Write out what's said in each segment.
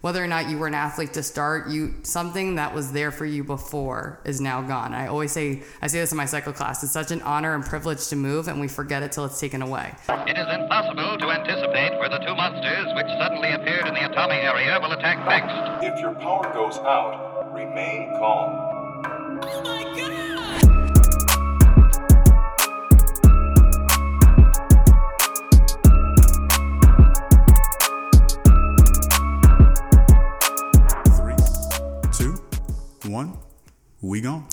whether or not you were an athlete to start, you something that was there for you before is now gone. I always say I say this in my cycle class. It's such an honor and privilege to move, and we forget it till it's taken away. It is impossible to anticipate where the two monsters which suddenly appeared in the Atami area will attack next. If your power goes out, remain calm. Oh Three, one. We gone.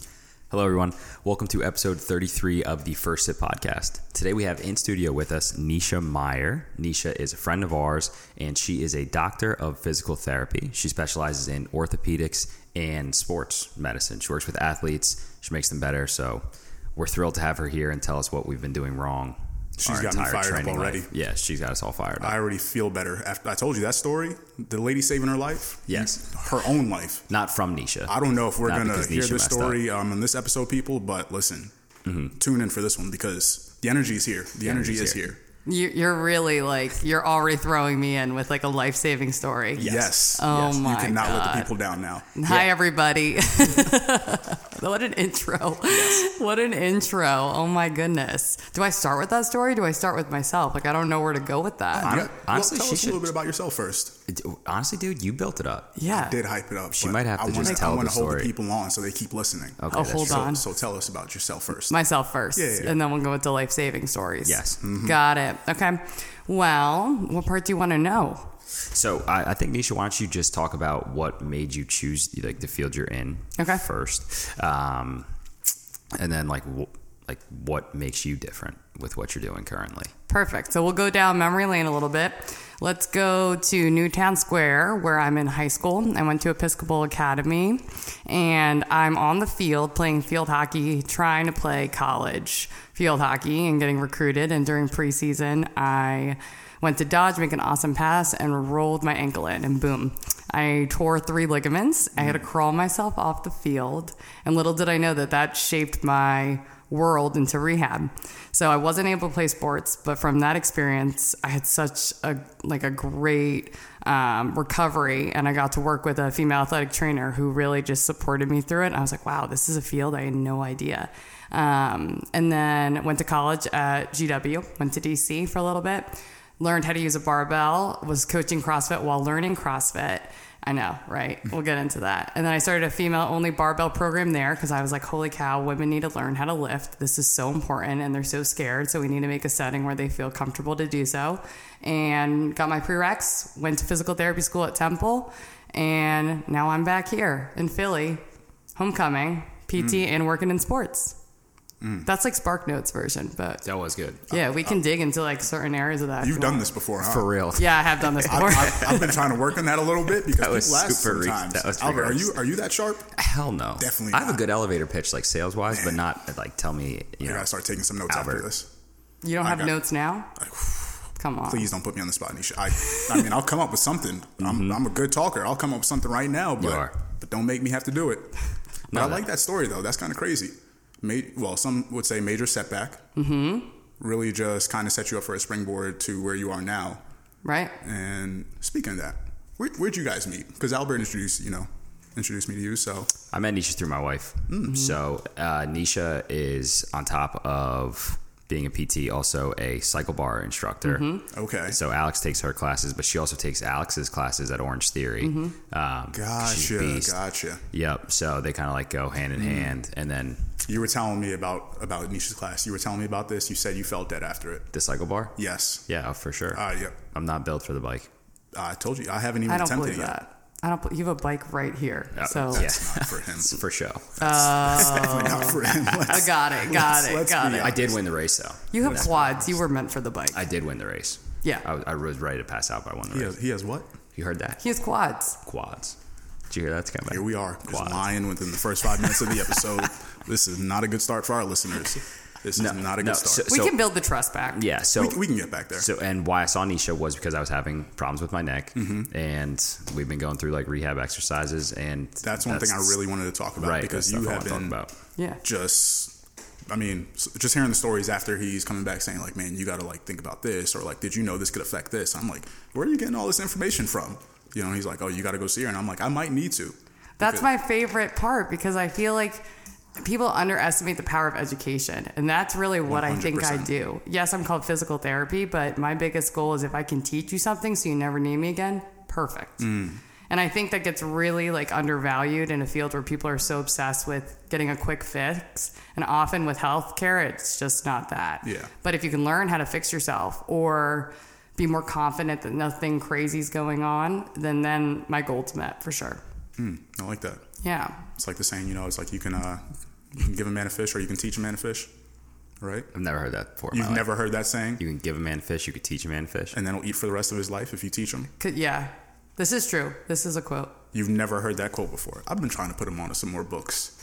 Hello, everyone. Welcome to episode 33 of the First Sip podcast. Today we have in studio with us Nisha Meyer. Nisha is a friend of ours, and she is a doctor of physical therapy. She specializes in orthopedics and sports medicine. She works with athletes, she makes them better. So we're thrilled to have her here and tell us what we've been doing wrong. She's got me fired up already. life. Yeah, she's got us all fired up. I already feel better. After I told you that story, the lady saving her life. Yes. Her own life. Not from Nisha. I don't know if we're Not gonna hear Nisha this story um, in this episode, people. But listen, tune in for this one because the energy is here. The, energy energy's is here. here. You, you're really like you're already throwing me in with like a life saving story. Yes. Oh yes. my You cannot let the people down now. Hi everybody. what an intro. What an intro. Oh my goodness. Do I start with that story? Do I start with myself? Like I don't know where to go with that. Hon- Yeah. honestly, well, tell she us a little bit about yourself first. Honestly, dude, you built it up. yeah. I did hype it up. She might have to I wanna, just I tell wanna the hold the people on so they keep listening. Okay, Oh, that's hold true. On. so tell us about yourself first. Myself first. Yeah, yeah, yeah. And then we'll go into life saving stories. Yes. Got it. Okay. Well, what part do you want to know? So I, I think Nisha, why don't you just talk about what made you choose like the field you're in Okay. first, um, and then like wh- like what makes you different with what you're doing currently. Perfect. So we'll go down memory lane a little bit. Let's go to Newtown Square, where I'm in high school. I went to Episcopal Academy, and I'm on the field playing field hockey, trying to play college field hockey and getting recruited. And during preseason, I went to dodge, make an awesome pass, and rolled my ankle in, and boom. I tore three ligaments. I had to mm. crawl myself off the field, and little did I know that that shaped my world into rehab. So I wasn't able to play sports, but from that experience, I had such a like a great um, recovery, and I got to work with a female athletic trainer who really just supported me through it. And I was like, wow, this is a field I had no idea. Um, and then went to college at GW, went to DC for a little bit, learned how to use a barbell, was coaching CrossFit while learning CrossFit. I know, right? We'll get into that. And then I started a female only barbell program there because I was like, holy cow, women need to learn how to lift. This is so important and they're so scared. So we need to make a setting where they feel comfortable to do so. And got my prereqs, went to physical therapy school at Temple, and now I'm back here in Philly, homecoming, PT, mm. and working in sports. That's like Spark Notes version, but That was good yeah, we can dig into like certain areas of that. You've done this before, huh? for real. Yeah, I have done this I've, before. I've, I've been trying to work on that a little bit because That was people ask super re- sometimes. that was Albert, are you are you that sharp? Hell no. Definitely I have a good elevator pitch, like sales wise, but not like tell me. You I know, gotta start taking some notes after Albert. this. you don't have got- notes now? Come on. Please don't put me on the spot, Nisha. I, I mean, I'll come up with something. I'm, I'm a good talker. I'll come up with something right now, but Mm-hmm. but don't make me have to do it. But No, I no. like that story though. That's kind of crazy. Ma- well, some would say major setback. Mm-hmm. Really, just kind of set you up for a springboard to where you are now. right? And speaking of that, where, where'd you guys meet? Because Albert introduced you know introduced me to you. So I met Nisha through my wife. So uh, Nisha is on top of being a PT, also a cycle bar instructor. okay, So Alex takes her classes, but she also takes Alex's classes at Orange Theory. Um, she's a gotcha, beast. gotcha. Yep. So they kind of like go hand in hand, and then You were telling me about about Nisha's class. You were telling me about this. You said you felt dead after it. the cycle bar. Yes. Yeah, for sure. Uh, yep. I'm not built for the bike. I told you I haven't even I don't attempted believe it yet. that. I don't. You have a bike right here, so yeah. That's not for him. for sure. Definitely not for him. I Let's- got it. Got let's- it. let's got be it. I did win the race though. You have quads. You were meant for the bike. I did win the race. Yeah. I, was- I was ready to pass out by one He race. has, he has what? You heard that? He has quads. Quads. Did you hear that? It's coming. Here we are, just lying within the first five minutes of the episode. this is not a good start for our listeners. This is not a no, good start. We So- can build the trust back. Yeah. So we, we can get back there. So, and why I saw Nisha was because I was having problems with my neck, Mm-hmm. and we've been going through like rehab exercises, and that's one thing I really wanted to talk about right because you have been talk about. Yeah. just. I mean, just hearing the stories after he's coming back saying like, "Man, you got to like think about this," or like, "Did you know this could affect this?" I'm like, "Where are you getting all this information from?" You know, he's like, "Oh, you got to go see her," and I'm like, "I might need to." That's my favorite part because I feel like people underestimate the power of education. And that's really what I think I do. Yes, I'm called physical therapy, but my biggest goal is if I can teach you something so you never need me again, perfect. Mm. And I think that gets really like undervalued in a field where people are so obsessed with getting a quick fix. And often with healthcare, it's just not that. Yeah. But if you can learn how to fix yourself or be more confident that nothing crazy is going on, then then my goal's met for sure. Mm, I like that. Yeah. It's like the saying, you know, it's like you can, uh, you can give a man a fish or you can teach a man a fish, right? I've never heard that before. You've life. never heard that saying, You can give a man fish. You could teach a man fish. and then he'll eat for the rest of his life if you teach him. Could, yeah, this is true. This is a quote. You've never heard that quote before. I've been trying to put him onto some more books.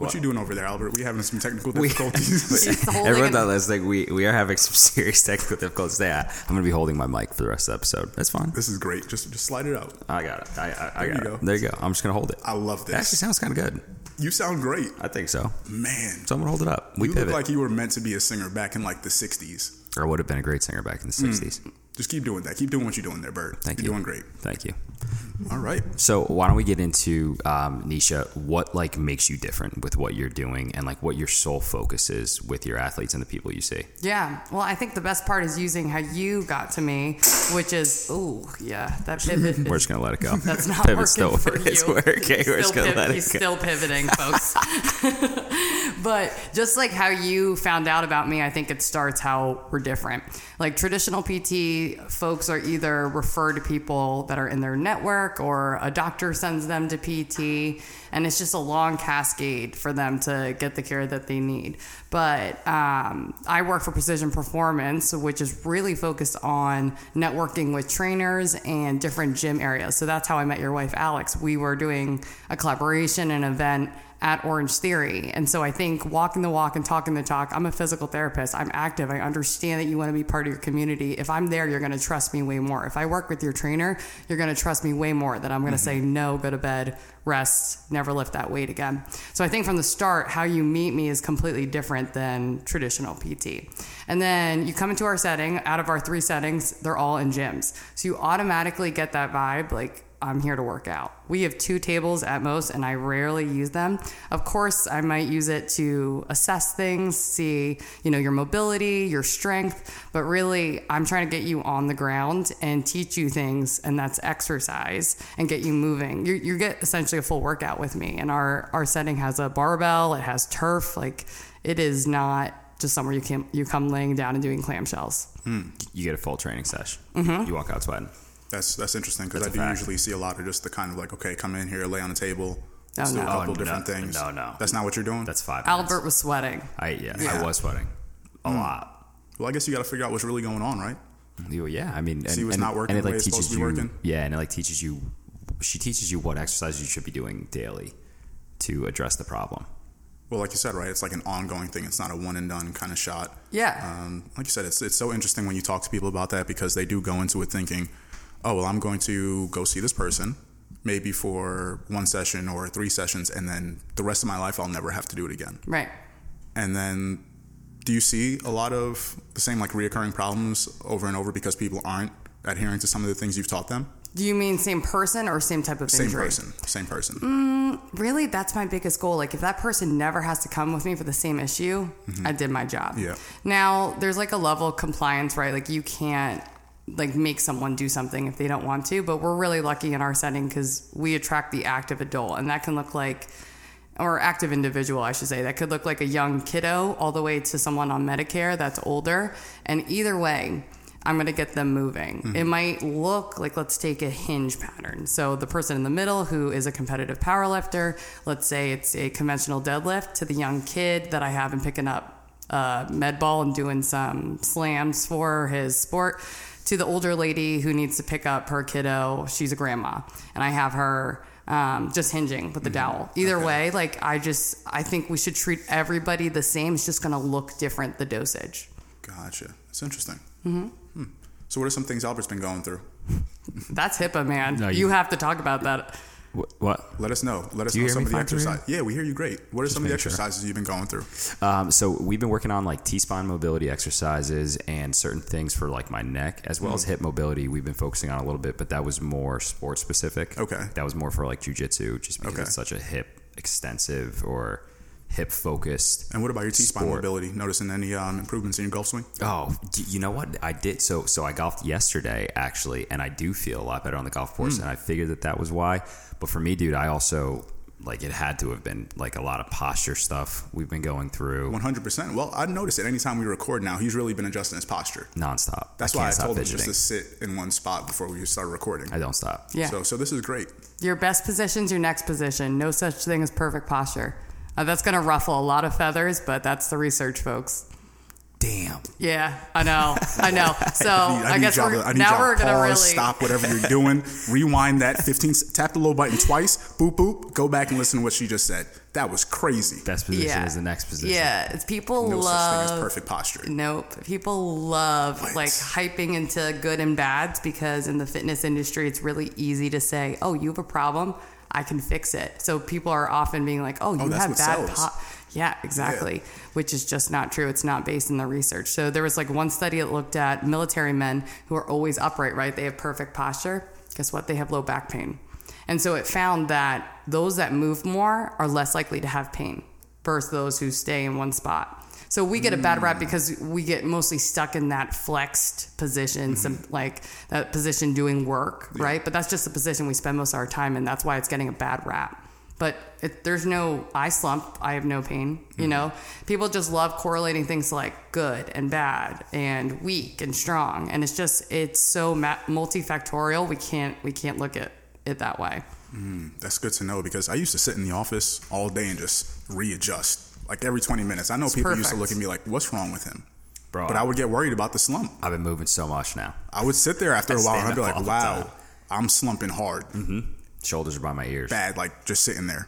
What, What? you doing over there, Albert? We having some technical difficulties. He's holding Everyone thought that's like we we are having some serious technical difficulties. Yeah, I'm gonna be holding my mic for the rest of the episode. That's fine. this is great. Just just slide it out. I got it. I, I, I There got you it. go. There you go. I'm just gonna hold it. I love this. It actually this. sounds kind of good. You sound great, I think so. man. So I'm gonna hold it up. We you pivot. look like you were meant to be a singer back in like the '60s. or would have been a great singer back in the hmm. '60s. Just keep doing that. Keep doing what you're doing there, Bird. Thank you're you. doing great. Thank you. All right. So why don't we get into um, Nisha? What like makes you different with what you're doing, and like what your sole focus is with your athletes and the people you see? Yeah. Well, I think the best part is using how you got to me, which is, oh, yeah, that pivot. We're just gonna let it go. that's not Pivot working still for it's you. working. He's We're just gonna piv- let it He's go. still pivoting, folks. but just like how you found out about me, I think it starts how we're different. Like traditional PT, folks are either referred to people that are in their network or a doctor sends them to PT, and it's just a long cascade for them to get the care that they need. But um, I work for Precision Performance, which is really focused on networking with trainers and different gym areas. So that's how I met your wife, Alex. We were doing a collaboration, an event at Orange Theory. And so I think walking the walk and talking the talk, I'm a physical therapist. I'm active. I understand that you want to be part of your community. If I'm there, you're going to trust me way more. If I work with your trainer, you're going to trust me way more that I'm going to say, no, go to bed, rest, never lift that weight again. So I think from the start, how you meet me is completely different than traditional PT. And then you come into our setting, out of our three settings, they're all in gyms. So you automatically get that vibe like, I'm here to work out. We have two tables at most, and I rarely use them. Of course, I might use it to assess things, see, you know, your mobility, your strength, but really, I'm trying to get you on the ground and teach you things, and that's exercise and get you moving. You, you get essentially a full workout with me, and our our setting has a barbell, it has turf, like it is not just somewhere you can you come laying down and doing clamshells. You get a full training session. Mm-hmm. You walk out sweating. That's that's interesting because I do fact. usually see a lot of just the kind of like, okay, come in here, lay on the table, Oh, let's do no. a couple Oh, no, different things. no, no. That's not what you're doing. That's five. minutes. Albert was sweating. I yeah, I was sweating a lot. well, I guess you got to figure out what's really going on, right? Yeah, I mean, and, See what's and, not working and it the like way it's teaches supposed you. working? Yeah, and it like teaches you. She teaches you what exercises you should be doing daily to address the problem. Well, like you said, right? It's like an ongoing thing. It's not a one and done kind of shot. Yeah. Um, like you said, it's it's so interesting when you talk to people about that because they do go into it thinking, oh, well, I'm going to go see this person, maybe for one session or three sessions, and then the rest of my life I'll never have to do it again. Right. And then, do you see a lot of the same like reoccurring problems over and over because people aren't adhering to some of the things you've taught them? Do you mean same person or same type of Same injury? person, same person. Mm. Really, that's my biggest goal. Like, if that person never has to come with me for the same issue, I did my job. Mm-hmm. Yeah. Now, there's like a level of compliance, right? Like, you can't like make someone do something if they don't want to. But we're really lucky in our setting because we attract the active adult, and that can look like or active individual, I should say. That could look like a young kiddo all the way to someone on Medicare that's older. And either way, I'm going to get them moving. It might look like, let's take a hinge pattern. So the person in the middle who is a competitive power lifter, let's say it's a conventional deadlift, to the young kid that I have been picking up uh, med ball and doing some slams for his sport, to the older lady who needs to pick up her kiddo. She's a grandma, and I have her um, just hinging with the dowel. Either way, like I just I think we should treat everybody the same. It's just going to look different the dosage. Gotcha. It's interesting. Mm-hmm. Hmm. So, what are some things Albert's been going through? That's HIPAA, man. No, you, you- have to talk about that. Wh- What? Let us know. Let us know some of the fine through here? exercise. Yeah, we hear you great. What are some of the making sure. exercises you've been going through? Um, so we've been working on like T-spine mobility exercises and certain things for like my neck as well as Mm-hmm. hip mobility. We've been focusing on a little bit, but that was more sport specific. Okay. That was more for like jujitsu, just because Okay. it's such a hip extensive or hip focused. And what about your T-spine mobility? Noticing any um, improvements in your golf swing? Oh, you know what? I did so. So I golfed yesterday actually, and I do feel a lot better on the golf course, Hmm. and I figured that that was why. But for me, dude, I also like it had to have been like a lot of posture stuff we've been going through 100%. Well, I notice it anytime we record now, he's really been adjusting his posture. nonstop. That's I why I can't stop told him just to sit in one spot before we started recording. I don't stop. Yeah. So, so this is great. Your best position's your next position. No such thing as perfect posture. Uh, that's going to ruffle a lot of feathers, but that's the research, folks. Damn. Yeah, I know. I know. So I need, I, need guess we're, to, I now we're going to really stop whatever you're doing, rewind that 15, tap the little button twice, boop, boop, go back and listen to what she just said. That was crazy. Best position Yeah. is the next position. Yeah, it's people no such love thing as perfect posture. Nope. People love What? like hyping into good and bads because in the fitness industry, it's really easy to say, "Oh, you have a problem, I can fix it." So people are often being like, "Oh, oh you that's have bad sells. po-. Yeah, exactly. Which is just not true. It's not based in the research. So there was like one study that looked at military men who are always upright, right? They have perfect posture. Guess what? They have low back pain. And so it found that those that move more are less likely to have pain versus those who stay in one spot. So we get a bad rap mm. because we get mostly stuck in that flexed position, mm-hmm. some like that position doing work, right? But that's just the position we spend most of our time in. That's why it's getting a bad rap. But it, there's no I slump, I have no pain. You mm-hmm. know, people just love correlating things like good and bad and weak and strong, and it's just it's so multifactorial. We can't we can't look at it that way. Mm-hmm. That's good to know because I used to sit in the office all day and just readjust. Like every 20 minutes. I know people used to look at me like, what's wrong with him? Bro, But I would get worried about the slump. I've been moving so much now. I would sit there after I a while and I'd be like, wow. I'm slumping hard. Shoulders are by my ears. Bad, like just sitting there.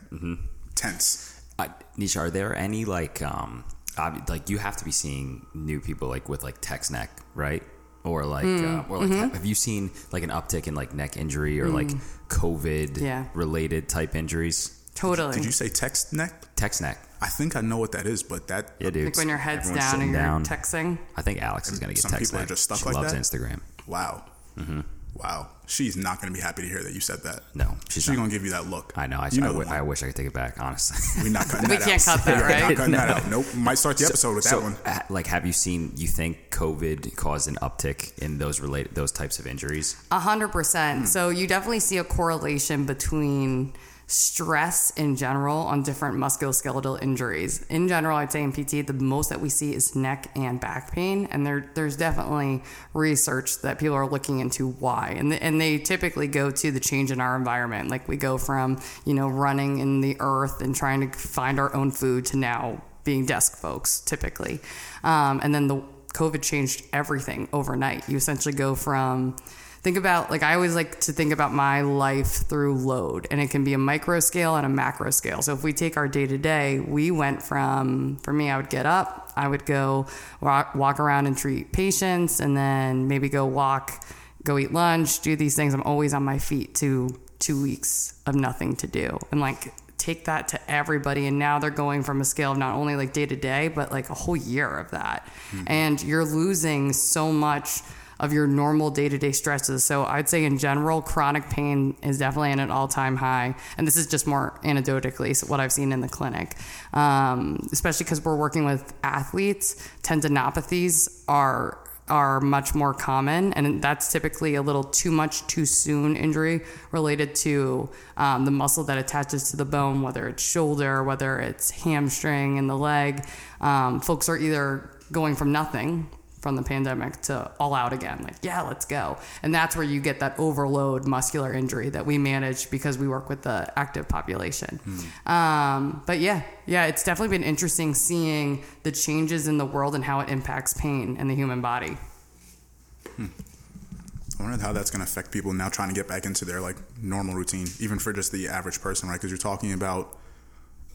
Tense. Uh, Nisha, are there any like um ob- like you have to be seeing new people like with like text neck, right? Or like uh, or like have you seen like an uptick in like neck injury or like COVID Yeah. related type injuries? Totally. Did you say text neck? Text neck. I think I know what that is, but that Yeah, dude. like when your head's Everyone's down and you're down. texting. I think Alex is gonna get Some text people are just stuck she like loves that? Instagram. wow. Mm-hmm. Wow. She's not going to be happy to hear that you said that. No, she's She's not. going to give you that look. I know. I, You I, know the wi- one. I wish I could take it back. Honestly. We're not cutting We that can't out. cut that, We're right? Not cutting that out. Nope. Might start the episode with so, that one. like, have you seen? You think COVID caused an uptick in those related those types of injuries? A hundred percent. Hmm. So you definitely see a correlation between stress in general on different musculoskeletal injuries. In general, I'd say in PT, the most that we see is neck and back pain, and there there's definitely research that people are looking into why, and and they typically go to the change in our environment. Like we go from you know running in the earth and trying to find our own food to now being desk folks typically, um, and then the COVID changed everything overnight. You essentially go from think about like I always like to think about my life through load, and it can be a micro scale and a macro scale. So if we take our day to day, we went from for me, I would get up, I would go walk, walk around and treat patients, and then maybe go walk, go eat lunch, do these things. I'm always on my feet to two weeks of nothing to do, and like take that to everybody and now they're going from a scale of not only like day to day but like a whole year of that mm-hmm. and you're losing so much of your normal day-to-day stresses. So i'd say in general chronic pain is definitely at an all-time high. And this is just more anecdotally so what i've seen in the clinic. Um, especially because we're working with athletes tendinopathies are are much more common, and that's typically a little too much too soon injury related to um, the muscle that attaches to the bone, whether it's shoulder, whether it's hamstring in the leg. Um, folks are either going from nothing from the pandemic to all out again, like, yeah, let's go. And that's where you get that overload muscular injury that we manage because we work with the active population. Um, but yeah, yeah, it's definitely been interesting seeing the changes in the world and how it impacts pain in the human body. I wonder how that's going to affect people now trying to get back into their like normal routine, even for just the average person, right? Because you're talking about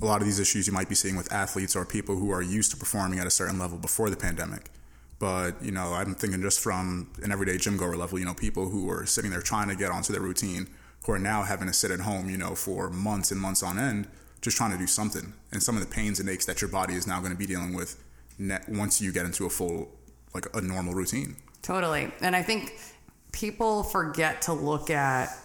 a lot of these issues you might be seeing with athletes or people who are used to performing at a certain level before the pandemic. But you know, I'm thinking just from an everyday gym goer level, you know, people who are sitting there trying to get onto their routine who are now having to sit at home, you know, for months and months on end, just trying to do something. And some of the pains and aches that your body is now going to be dealing with once you get into a full, like a normal routine. Totally. And I think people forget to look at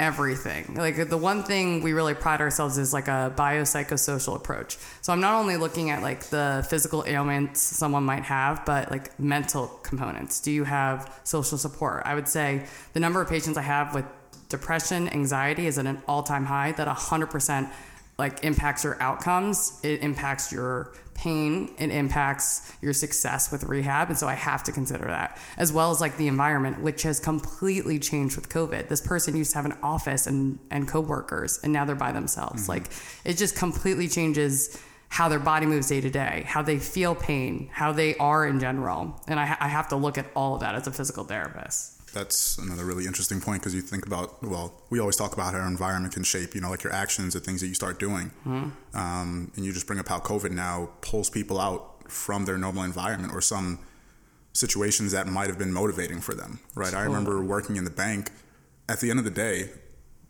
everything. Like the one thing we really pride ourselves is like a biopsychosocial approach. So I'm not only looking at like the physical ailments someone might have, but like mental components. Do you have social support? I would say the number of patients I have with depression, anxiety is at an all-time high that 100% like impacts your outcomes. It impacts your pain. It impacts your success with rehab. And so I have to consider that, as well as like the environment, which has completely changed with COVID. This person used to have an office and, and coworkers, and now they're by themselves. Mm-hmm. Like it just completely changes how their body moves day to day, how they feel pain, how they are in general. And I, I have to look at all of that as a physical therapist. That's another really interesting point because you think about, well, we always talk about how our environment can shape, you know, like your actions, the things that you start doing. Um, and you just bring up how COVID now pulls people out from their normal environment or some situations that might have been motivating for them, right? I remember working in the bank. At the end of the day,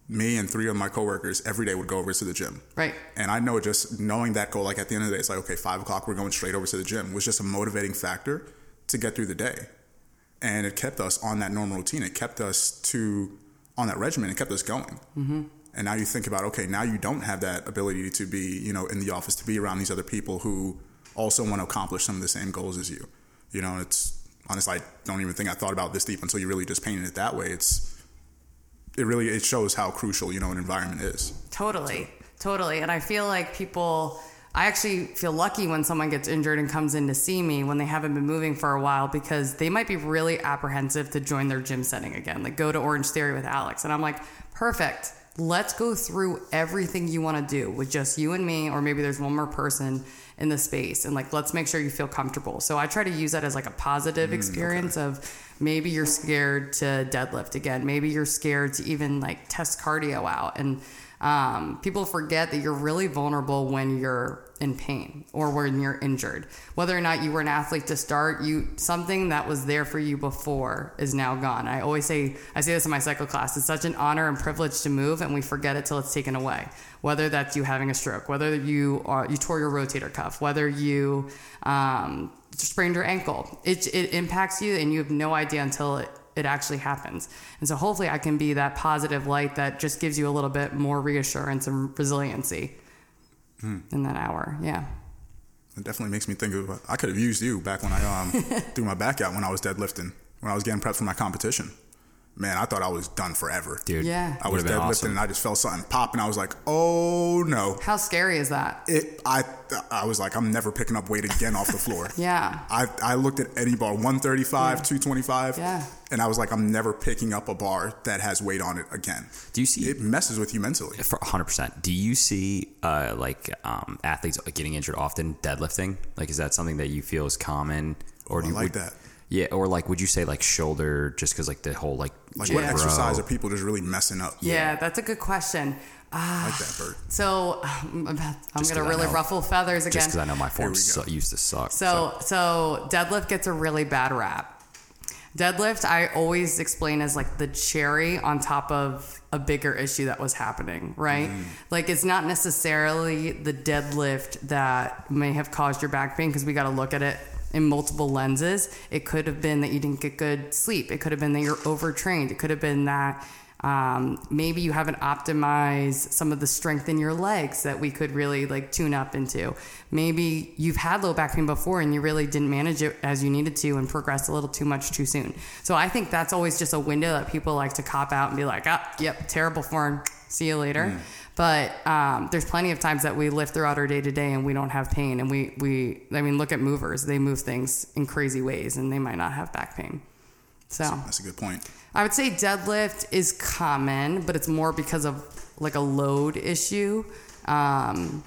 me and three of my coworkers every day would go over to the gym. Right. And I know just knowing that goal, like at the end of the day, it's like, okay, five o'clock, we're going straight over to the gym, was just a motivating factor to get through the day. And it kept us on that normal routine. It kept us to, on that regimen, it kept us going. Mm-hmm. And now you think about, okay, now you don't have that ability to be, you know, in the office, to be around these other people who also want to accomplish some of the same goals as you. You know, it's, honestly, I don't even think I thought about this deep until you really just painted it that way. It's, it really, it shows how crucial, you know, an environment is. Totally, totally. And I feel like people, I actually feel lucky when someone gets injured and comes in to see me when they haven't been moving for a while because they might be really apprehensive to join their gym setting again, like go to Orange Theory with Alex. And I'm like, perfect. Let's go through everything you want to do with just you and me, or maybe there's one more person in the space. And like, let's make sure you feel comfortable. So I try to use that as like a positive mm, experience of maybe you're scared to deadlift again. Maybe you're scared to even like test cardio out. And um, people forget that you're really vulnerable when you're in pain or when you're injured. Whether or not you were an athlete to start, you something that was there for you before is now gone. I always say, I say this in my cycle class. It's such an honor and privilege to move, and we forget it till it's taken away. Whether that's you having a stroke, whether you are you tore your rotator cuff, whether you um, sprained your ankle, it it impacts you, and you have no idea until it it actually happens. And so hopefully I can be that positive light that just gives you a little bit more reassurance and resiliency in that hour. Yeah. It definitely makes me think of. I could have used you back when I um threw my back out when I was deadlifting when I was getting prepped for my competition. Man, I thought I was done forever. Dude, Yeah. I was deadlifting awesome. and I just felt something pop and I was like, oh no. How scary is that? It. I. I was like, I'm never picking up weight again off the floor. Yeah. I, I looked at any bar, 135, 225, Yeah. and I was like, I'm never picking up a bar that has weight on it again. Do you see It messes with you mentally. for 100%. Do you see uh, like um, athletes getting injured often deadlifting? Like, is that something that you feel is common, or do I you like would- that. Yeah, or like, would you say like shoulder, just because like the whole like Like, what bro- exercise are people just really messing up? Yeah, that's a good question. I like that, ah, Bert. So um, I'm, about, I'm Just going 'cause to really know- ruffle feathers again. Just because I know my form su- used to suck. So, so deadlift gets a really bad rap. Deadlift, I always explain as like the cherry on top of a bigger issue that was happening, right? Mm-hmm. Like it's not necessarily the deadlift that may have caused your back pain because we got to look at it in multiple lenses. It could have been that you didn't get good sleep. It could have been that you're overtrained. It could have been that um, maybe you haven't optimized some of the strength in your legs that we could really like tune up into. Maybe you've had low back pain before and you really didn't manage it as you needed to and progressed a little too much too soon. So I think that's always just a window that people like to cop out and be like, ah, yep, terrible form. See you later. But um, there's plenty of times that we lift throughout our day to day and we don't have pain. And we, we, I mean, look at movers. They move things in crazy ways and they might not have back pain. So. That's a good point. I would say deadlift is common, but it's more because of like a load issue. Um,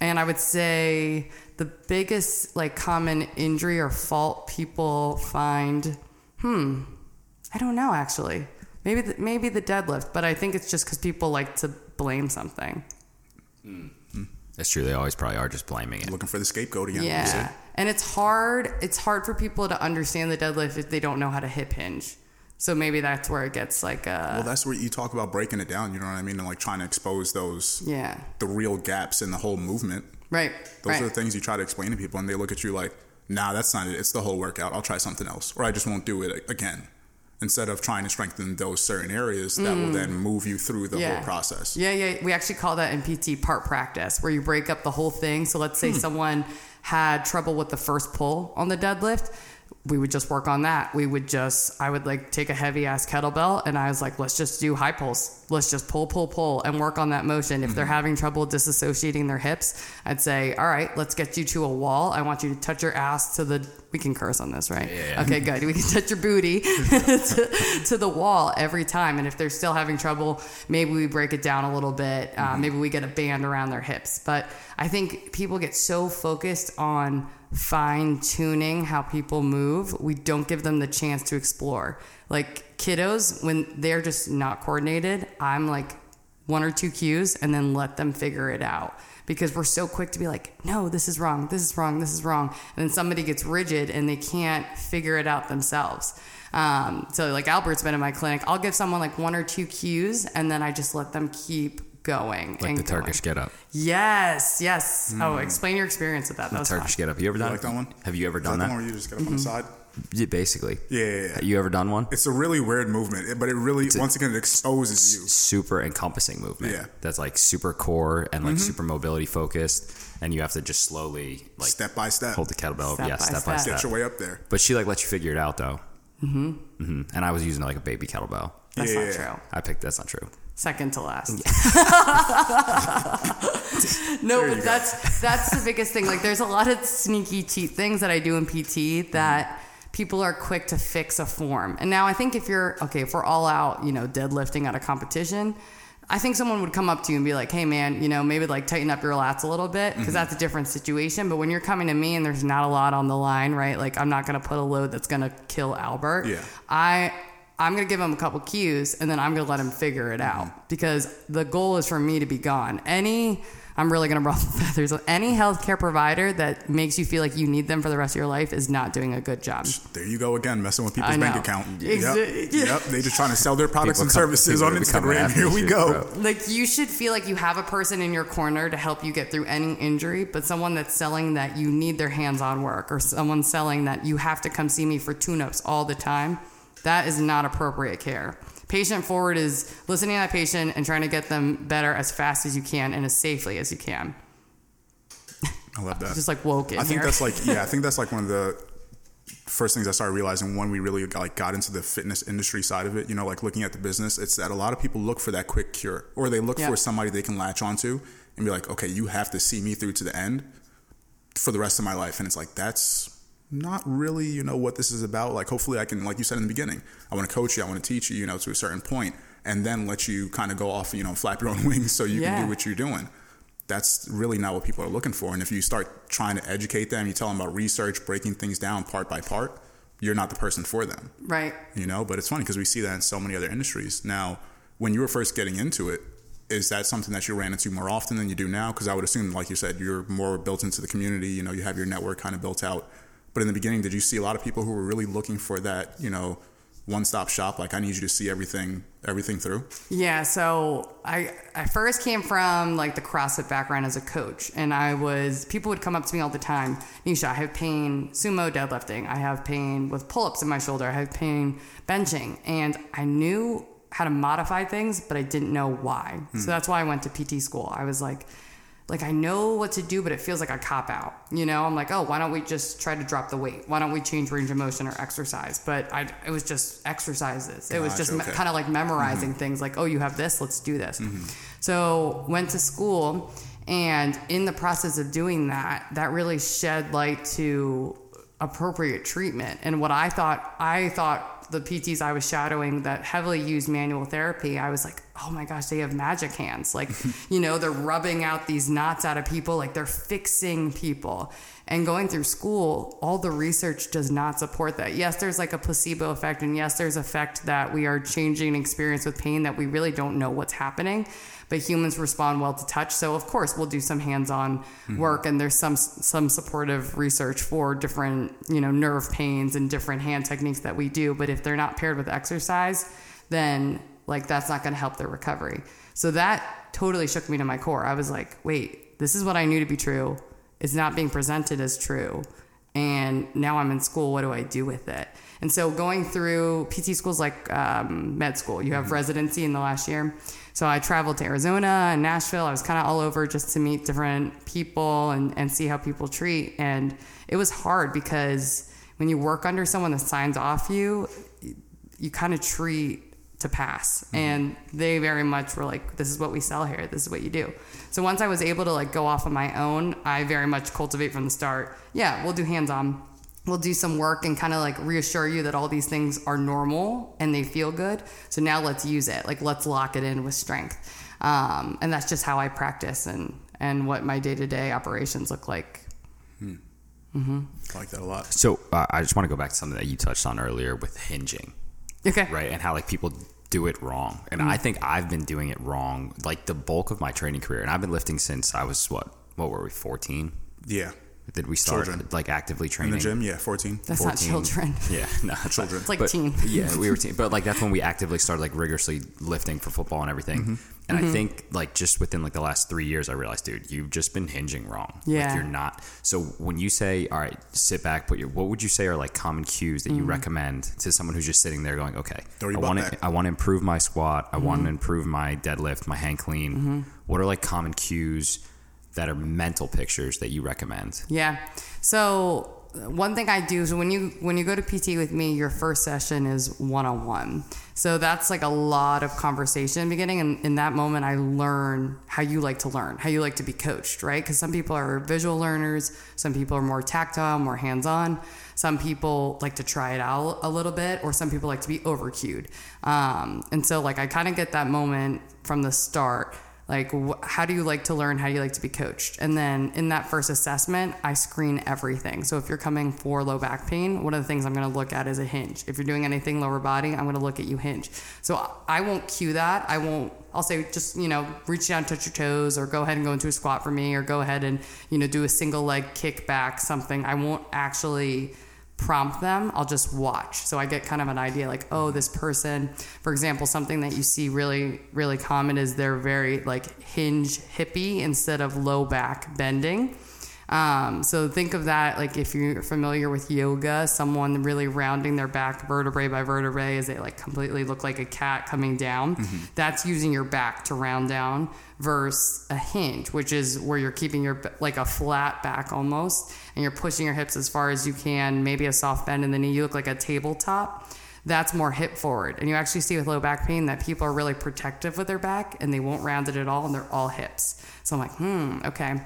and I would say the biggest like common injury or fault people find, hmm, I don't know actually. Maybe the, maybe the deadlift, but I think it's just because people like to blame something. That's true. They always probably are just blaming it. Looking for the scapegoat again. Yeah. And it's hard it's hard for people to understand the deadlift if they don't know how to hip hinge. So maybe that's where it gets like uh Well, that's where you talk about breaking it down. You know what I mean, and like trying to expose those yeah. the real gaps in the whole movement. Right. Those right. are the things you try to explain to people, and they look at you like, "Nah, that's not it. It's the whole workout. I'll try something else, or I just won't do it again." Instead of trying to strengthen those certain areas that will then move you through the whole process. Mm. Yeah, yeah. We actually call that in PT part practice, where you break up the whole thing. So let's say Hmm. someone had trouble with the first pull on the deadlift. We would just work on that. We would just, I would like take a heavy ass kettlebell and I was like, let's just do high pulls. Let's just pull, pull, pull and work on that motion. If they're Mm-hmm. having trouble disassociating their hips, I'd say, all right, let's get you to a wall. I want you to touch your ass to the, we can curse on this, right? Yeah. Okay, good. We can touch your booty to, to the wall every time. And if they're still having trouble, maybe we break it down a little bit. Uh, maybe we get a band around their hips. But I think people get so focused on fine tuning how people move, we don't give them the chance to explore. Like kiddos, when they're just not coordinated, I'm like one or two cues and then let them figure it out because we're so quick to be like, no, this is wrong, this is wrong, this is wrong. And then somebody gets rigid and they can't figure it out themselves. Um, so, like Albert's been in my clinic, I'll give someone like one or two cues and then I just let them keep going. Like and the going. Turkish get up. Yes, yes. Oh, explain your experience with that. That The was Turkish fun. get up. You ever done like that one? Have you ever Is that done that? one where you just get up on the Mm-hmm. side? Yeah, basically. Yeah, yeah, yeah. You ever done one? It's a really weird movement, but it really, once again, it exposes you. super encompassing movement. Yeah. Mm-hmm. That's like super core and like super mobility focused, and you have to just slowly like Step by step. hold the kettlebell. Step yeah, by step by step. step. Get your way up there. But she like lets you figure it out though. Mm-hmm. hmm And I was using like a baby kettlebell. That's Yeah. not true. I picked that's not true. Second to last. no, but that's that's the biggest thing. Like, there's a lot of sneaky cheat things that I do in PT that people are quick to fix a form. And now I think if you're okay, if we're all out, you know, deadlifting at a competition. I think someone would come up to you and be like, "Hey, man, you know, maybe like tighten up your lats a little bit because mm-hmm. that's a different situation." But when you're coming to me and there's not a lot on the line, right? Like, I'm not gonna put a load that's gonna kill Albert. Yeah. I I'm gonna give him a couple cues and then I'm gonna let him figure it mm-hmm. out because the goal is for me to be gone. Any I'm really gonna ruffle feathers. Any healthcare provider that makes you feel like you need them for the rest of your life is not doing a good job. There you go again, messing with people's bank know. account. Exa- Yep. Yep. They just trying to sell their products People and come- services people on are becoming Instagram. Here we go. bro. Like you should feel like you have a person in your corner to help you get through any injury, but someone that's selling that you need their hands-on work, or someone selling that you have to come see me for tune-ups all the time, that is not appropriate care. Patient forward is listening to that patient and trying to get them better as fast as you can and as safely as you can. I love that. Just like woke in I think here. that's like yeah, I think that's like one of the first things I started realizing when we really got, like got into the fitness industry side of it. You know, like looking at the business, it's that a lot of people look for that quick cure, or they look Yeah. for somebody they can latch onto and be like, okay, you have to see me through to the end for the rest of my life, and it's like that's not really you know what this is about. Like hopefully I can, like you said in the beginning, I want to coach you, I want to teach you, you know, to a certain point, and then let you kind of go off, you know, flap your own wings so you can do what you're doing that's really not what people are looking for. And if you start trying to educate them, you tell them about research, breaking things down part by part, you're not the person for them, right. you know? But it's funny because we see that in so many other industries. Now, when you were first getting into it, is that something that you ran into more often than you do now? Because I would assume, like you said, you're more built into the community, you know, you have your network kind of built out. But in the beginning, did you see a lot of people who were really looking for that, you know, one-stop shop? Like, I need you to see everything, everything through. Yeah, so I I first came from like the CrossFit background as a coach, and I was people would come up to me all the time, Nisha, I have pain sumo deadlifting, I have pain with pull-ups in my shoulder, I have pain benching, and I knew how to modify things, but I didn't know why. Hmm. So that's why I went to PT school. I was like. Like I know what to do, but it feels like a cop out. You know, I'm like, oh, why don't we just try to drop the weight? Why don't we change range of motion or exercise? But I, it was just exercises. It was just me- kind of like memorizing mm-hmm. things like oh you have this let's do this mm-hmm. so went to school and in the process of doing that that really shed light to appropriate treatment and what i thought i thought the pts i was shadowing that heavily used manual therapy i was like oh my gosh, they have magic hands. Like, you know, they're rubbing out these knots out of people, like they're fixing people. And going through school, all the research does not support that. Yes, there's like a placebo effect, and yes, there's effect that we are changing experience with pain that we really don't know what's happening. But humans respond well to touch, so of course we'll do some hands-on mm-hmm. work, and there's some some supportive research for different you know nerve pains and different hand techniques that we do. But if they're not paired with exercise, then like that's not going to help their recovery. So that totally shook me to my core. I was like, wait, this is what I knew to be true. It's not being presented as true. And now I'm in school. What do I do with it? And so going through PT schools like um, med school, you have residency in the last year. So I traveled to Arizona and Nashville. I was kind of all over just to meet different people and, and see how people treat. And it was hard because when you work under someone that signs off you, you kind of treat to pass. And they very much were like this is what we sell here. This is what you do. So once i was able to like go off on my own i very much cultivate from the start. Yeah we'll do hands-on. We'll do some work and kind of like reassure you that all these things are normal and they feel good. So now let's use it. Like let's lock it in with strength. Um, and that's just how i practice and and what my day-to-day operations look like. I like that a lot. So uh, I just want to go back to something that you touched on earlier with hinging, okay. Right? And how like people do it wrong. And I mm. think I've been doing it wrong like the bulk of my training career. And I've been lifting since I was what? What were we? 14? Yeah. Did we start Children. like actively training In the gym, yeah, 14. that's not children Yeah, no, children. It's like but, teen. Yeah, we were teen, but like that's when we actively started like rigorously lifting for football and everything. Mm-hmm. And I think like just within like the last three years, I realized, dude, you've just been hinging wrong. Yeah. like, you're not. So when you say, all right, sit back, put your, what would you say are like common cues that Mm-hmm. you recommend to someone who's just sitting there going, okay, I want to, I want to improve my squat, I Mm-hmm. want to improve my deadlift, my hang clean. What are like common cues that are mental pictures that you recommend? Yeah. So one thing I do is when you when you go to PT with me, your first session is one on one. So that's like a lot of conversation beginning, and in that moment, I learn how you like to learn, how you like to be coached, right? Because some people are visual learners, some people are more tactile, more hands on. Some people like to try it out a little bit, or some people like to be over cued. Um, and so, like, I kind of get that moment from the start like wh- how do you like to learn? How do you like to be coached? And then in that first assessment i screen everything. So if you're coming for low back pain one of the things i'm going to look at is a hinge. If you're doing anything lower body i'm going to look at you hinge. So i won't cue that. I won't i'll say just you know reach down touch your toes or go ahead and go into a squat for me or go ahead and you know do a single leg kick back something. I won't actually prompt them, I'll just watch. So I get kind of an idea like, oh, this person, for example, something that you see really, really common is they're very like hinge hippie instead of low back bending. Um, so think of that like if you're familiar with yoga, someone really rounding their back vertebrae by vertebrae as they like completely look like a cat coming down. That's using your back to round down versus a hinge, which is where you're keeping your like a flat back almost, and you're pushing your hips as far as you can, maybe a soft bend in the knee. You look like a tabletop. That's more hip forward. And you actually see with low back pain that people are really protective with their back and they won't round it at all and they're all hips. So I'm like, hmm, okay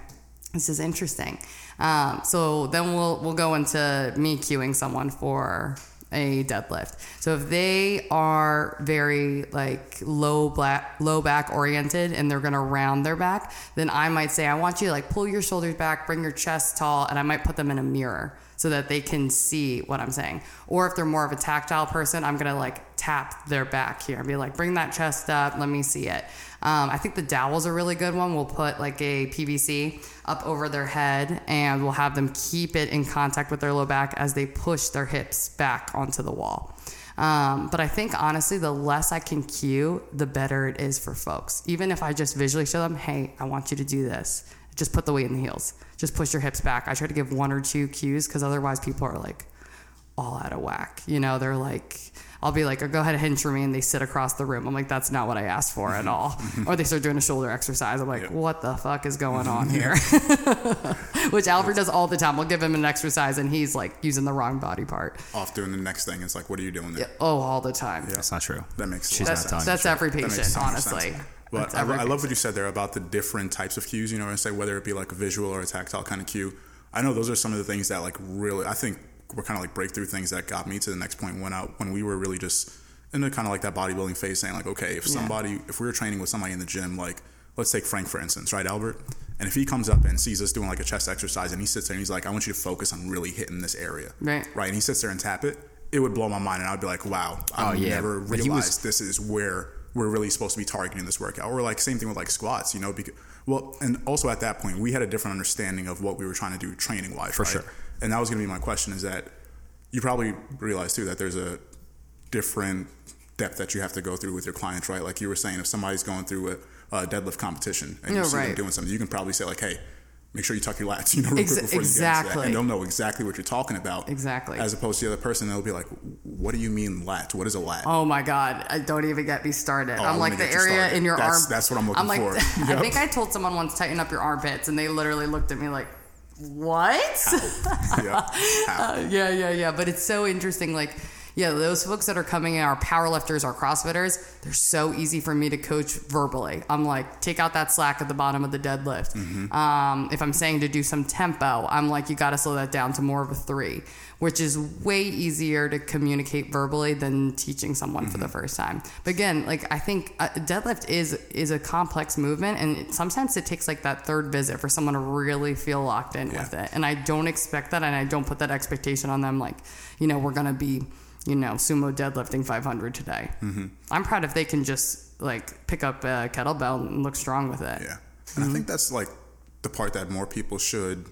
this is interesting. Um, so then we'll we'll go into me cueing someone for a deadlift. So if they are very like low black low back oriented and they're gonna round their back, then I might say I want you to like pull your shoulders back, bring your chest tall, and I might put them in a mirror so that they can see what I'm saying. Or if they're more of a tactile person, I'm gonna like tap their back here and be like, bring that chest up, let me see it. Um, I think the dowel's a really good one. We'll put like a PVC up over their head and we'll have them keep it in contact with their low back as they push their hips back onto the wall. Um, but I think honestly, the less I can cue, the better it is for folks. Even if I just visually show them, hey, I want you to do this, just put the weight in the heels, just push your hips back. I try to give one or two cues because otherwise people are like all out of whack. You know, they're like, I'll be like, go ahead and hinge for me, and they sit across the room. I'm like, that's not what I asked for at all. or they start doing a shoulder exercise. I'm like, what the fuck is going on here? Which Albert does all the time. We'll give him an exercise, and he's like using the wrong body part. Off doing the next thing. It's like, what are you doing there? Oh, all the time. That's not true. That makes a She's not of telling sense. you That's every patient, so honestly. sense. But I, I love what you said there about the different types of cues. You know, and say whether it be like a visual or a tactile kind of cue. I know those are some of the things that like really I think were kind of like breakthrough things that got me to the next point when I when we were really just in into kind of like that bodybuilding phase, saying like, okay, if somebody, if we were training with somebody in the gym, like let's take Frank for instance, right, Albert, and if he comes up and sees us doing like a chest exercise, and he sits there and he's like, I want you to focus on really hitting this area, Right. right, and he sits there and tap it, it would blow my mind, and I'd be like, wow, I Oh, yeah. never he was- realized this is where we're really supposed to be targeting this workout, or like same thing with like squats, you know, because well, and also at that point we had a different understanding of what we were trying to do training wise, For right? sure. and that was going to be my question: is that you probably realize too that there's a different depth that you have to go through with your clients, right? Like you were saying, if somebody's going through a, a deadlift competition and you Yeah, see them right. doing something, you can probably say like, "Hey, make sure you tuck your lats," you know, real Ex- quick before you get into that. and they'll know exactly what you're talking about. Exactly. As opposed to the other person, they'll be like, "What do you mean lats? What is a lat?" Oh my God! I don't even get me started. Oh, I'm like the area started. in your That's- arm. that's what I'm looking I'm like, for. I think I told someone once tighten up your armpits, and they literally looked at me like, "What?" yeah. How? yeah, yeah, yeah. But it's so interesting. Like, yeah, those folks that are coming in, are power lifters, our CrossFitters, they're so easy for me to coach verbally. I'm like, take out that slack at the bottom of the deadlift. Um, if I'm saying to do some tempo, I'm like, you got to slow that down to more of a three, which is way easier to communicate verbally than teaching someone for the first time. But again, like I think uh, deadlift is is a complex movement, and it, sometimes it takes like that third visit for someone to really feel locked in with it. And I don't expect that, and I don't put that expectation on them. Like, you know, we're gonna be, you know, sumo deadlifting 500 today. Mm-hmm. I'm proud if they can just like pick up a kettlebell and look strong with it. Yeah. And I think that's like the part that more people should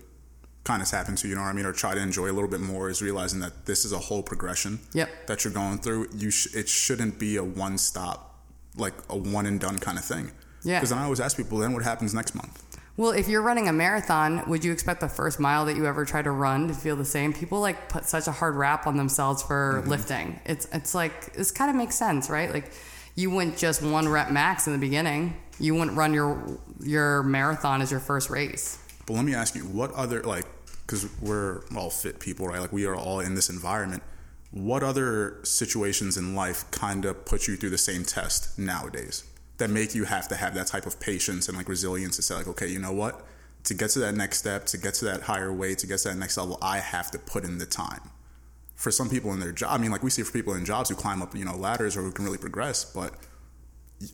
kind of tap into, you know what I mean, or try to enjoy a little bit more is realizing that this is a whole progression Yep. that you're going through. You sh- it shouldn't be a one stop, like a one and done kind of thing. Yeah. Because then I always ask people, then what happens next month? Well, if you're running a marathon, would you expect the first mile that you ever try to run to feel the same? People like put such a hard rap on themselves for mm-hmm. lifting. It's it's like this kind of makes sense, right? Like you wouldn't just one rep max in the beginning. You wouldn't run your your marathon as your first race. But let me ask you, what other like, because we're all fit people, right? Like we are all in this environment. What other situations in life kind of put you through the same test nowadays that make you have to have that type of patience and like resilience to say like, okay, you know what? To get to that next step, to get to that higher weight, to get to that next level, I have to put in the time. For some people in their job, I mean, like we see for people in jobs who climb up, you know, ladders or who can really progress, but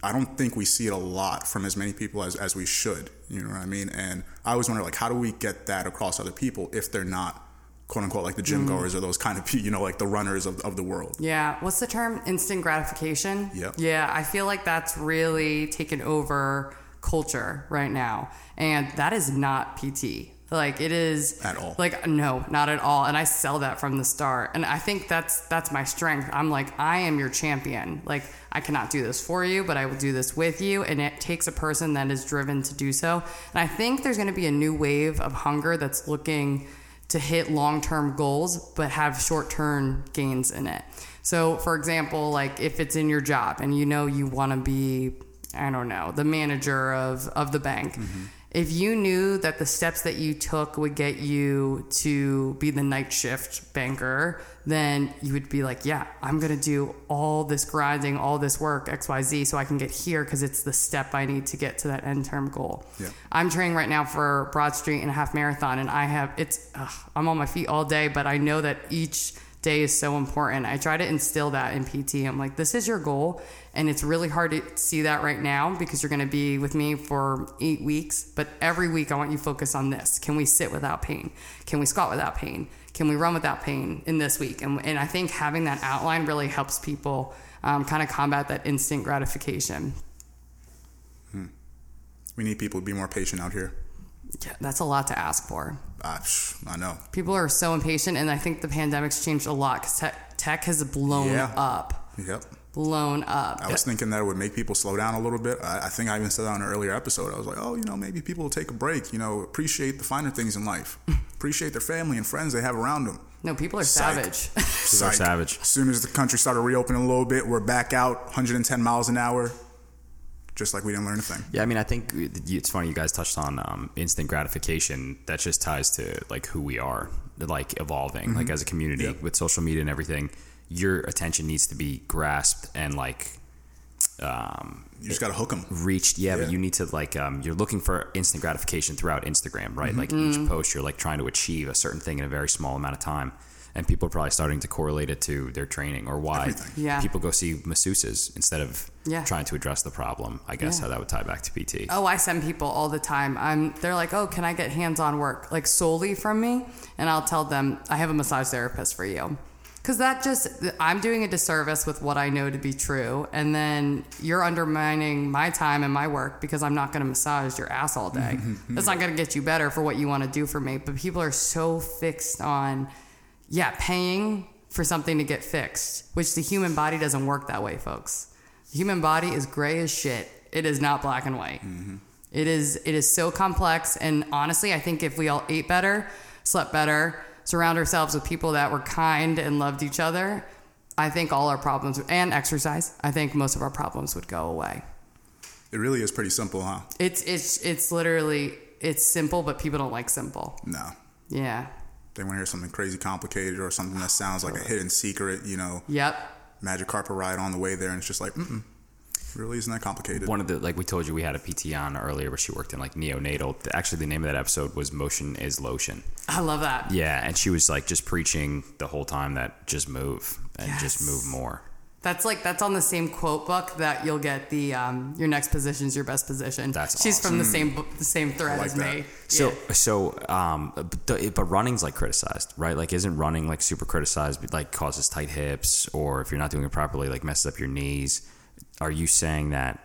I don't think we see it a lot from as many people as, as we should. You know what I mean? And I always wonder, like, how do we get that across other people if they're not, quote unquote, like the gym mm-hmm. goers or those kind of, you know, like the runners of, of the world? Yeah. What's the term? Instant gratification? yeah Yeah. I feel like that's really taken over culture right now. And that is not PT. Like it is At all. Like no, not at all. And I sell that from the start. And I think that's that's my strength. I'm like, I am your champion. Like I cannot do this for you, but I will do this with you. And it takes a person that is driven to do so. And I think there's gonna be a new wave of hunger that's looking to hit long-term goals but have short-term gains in it. So, for example, like if it's in your job and you know you want to be I don't know, the manager of of the bank. Mm-hmm. If you knew that the steps that you took would get you to be the night shift banker, then you would be like, yeah, I'm going to do all this grinding, all this work, XYZ, so I can get here because it's the step I need to get to that end term goal. Yeah. I'm training right now for Broad Street and a half marathon, and I have it's ugh, I'm on my feet all day, but I know that each day is so important. I try to instill that in PT. I'm like, this is your goal, and it's really hard to see that right now because you're going to be with me for eight weeks. But every week, I want you to focus on this. Can we sit without pain? Can we squat without pain? Can we run without pain in this week? And, and I think having that outline really helps people um, kind of combat that instant gratification. We need people to be more patient out here. Yeah, that's a lot to ask for. Psh, I know. People are so impatient, and I think the pandemic's changed a lot because tech, tech has blown Yeah. up, Yep. blown up. I was thinking that it would make people slow down a little bit. I, I think I even said that on an earlier episode. I was like, oh, you know, maybe people will take a break. You know, appreciate the finer things in life, appreciate their family and friends they have around them. No, people are Psych. savage. are Psych. savage. As soon as the country started reopening a little bit, we're back out 110 miles an hour, just like we didn't learn a thing. Yeah, I mean, I think it's funny you guys touched on um, instant gratification. That just ties to like who we are, like evolving, like as a community Yep. with social media and everything. Your attention needs to be grasped and like um, You just got to hook them. reached. Yeah, Yeah. but you need to like um, you're looking for instant gratification throughout Instagram, right? Like each post, you're like trying to achieve a certain thing in a very small amount of time. And people are probably starting to correlate it to their training or why Everything. Yeah. people go see masseuses instead of Yeah. trying to address the problem. I guess Yeah. how that would tie back to PT. Oh, I send people all the time. I'm they're like, "Oh, can I get hands-on work like solely from me?" And I'll tell them, "I have a massage therapist for you." Cuz that just I'm doing a disservice with what I know to be true, and then you're undermining my time and my work because I'm not going to massage your ass all day. That's not going to get you better for what you want to do for me. But people are so fixed on yeah, paying for something to get fixed, which the human body doesn't work that way, folks. The human body is gray as shit. It is not black and white. Mm-hmm. It is it is so complex and honestly, I think if we all ate better, slept better, surround ourselves with people that were kind and loved each other, I think all our problems and exercise, I think most of our problems would go away. It really is pretty simple, huh? It's it's it's literally it's simple, but people don't like simple. No. Yeah. They want to hear something crazy complicated or something that sounds like a hidden secret, you know, Yep. magic carpet ride on the way there. And it's just like, mm-mm. Really isn't that complicated. One of the like we told you we had a PT on earlier where she worked in like neonatal. Actually, the name of that episode was "Motion is Lotion." I love that. Yeah, and she was like just preaching the whole time that just move and just move more. That's like that's on the same quote book that you'll get the um, your next position is your best position. That's she's from the same book, the same thread like as that. me. So Yeah. so um but, but running's like criticized, right? Like isn't running like super criticized like causes tight hips or if you're not doing it properly like messes up your knees. Are you saying that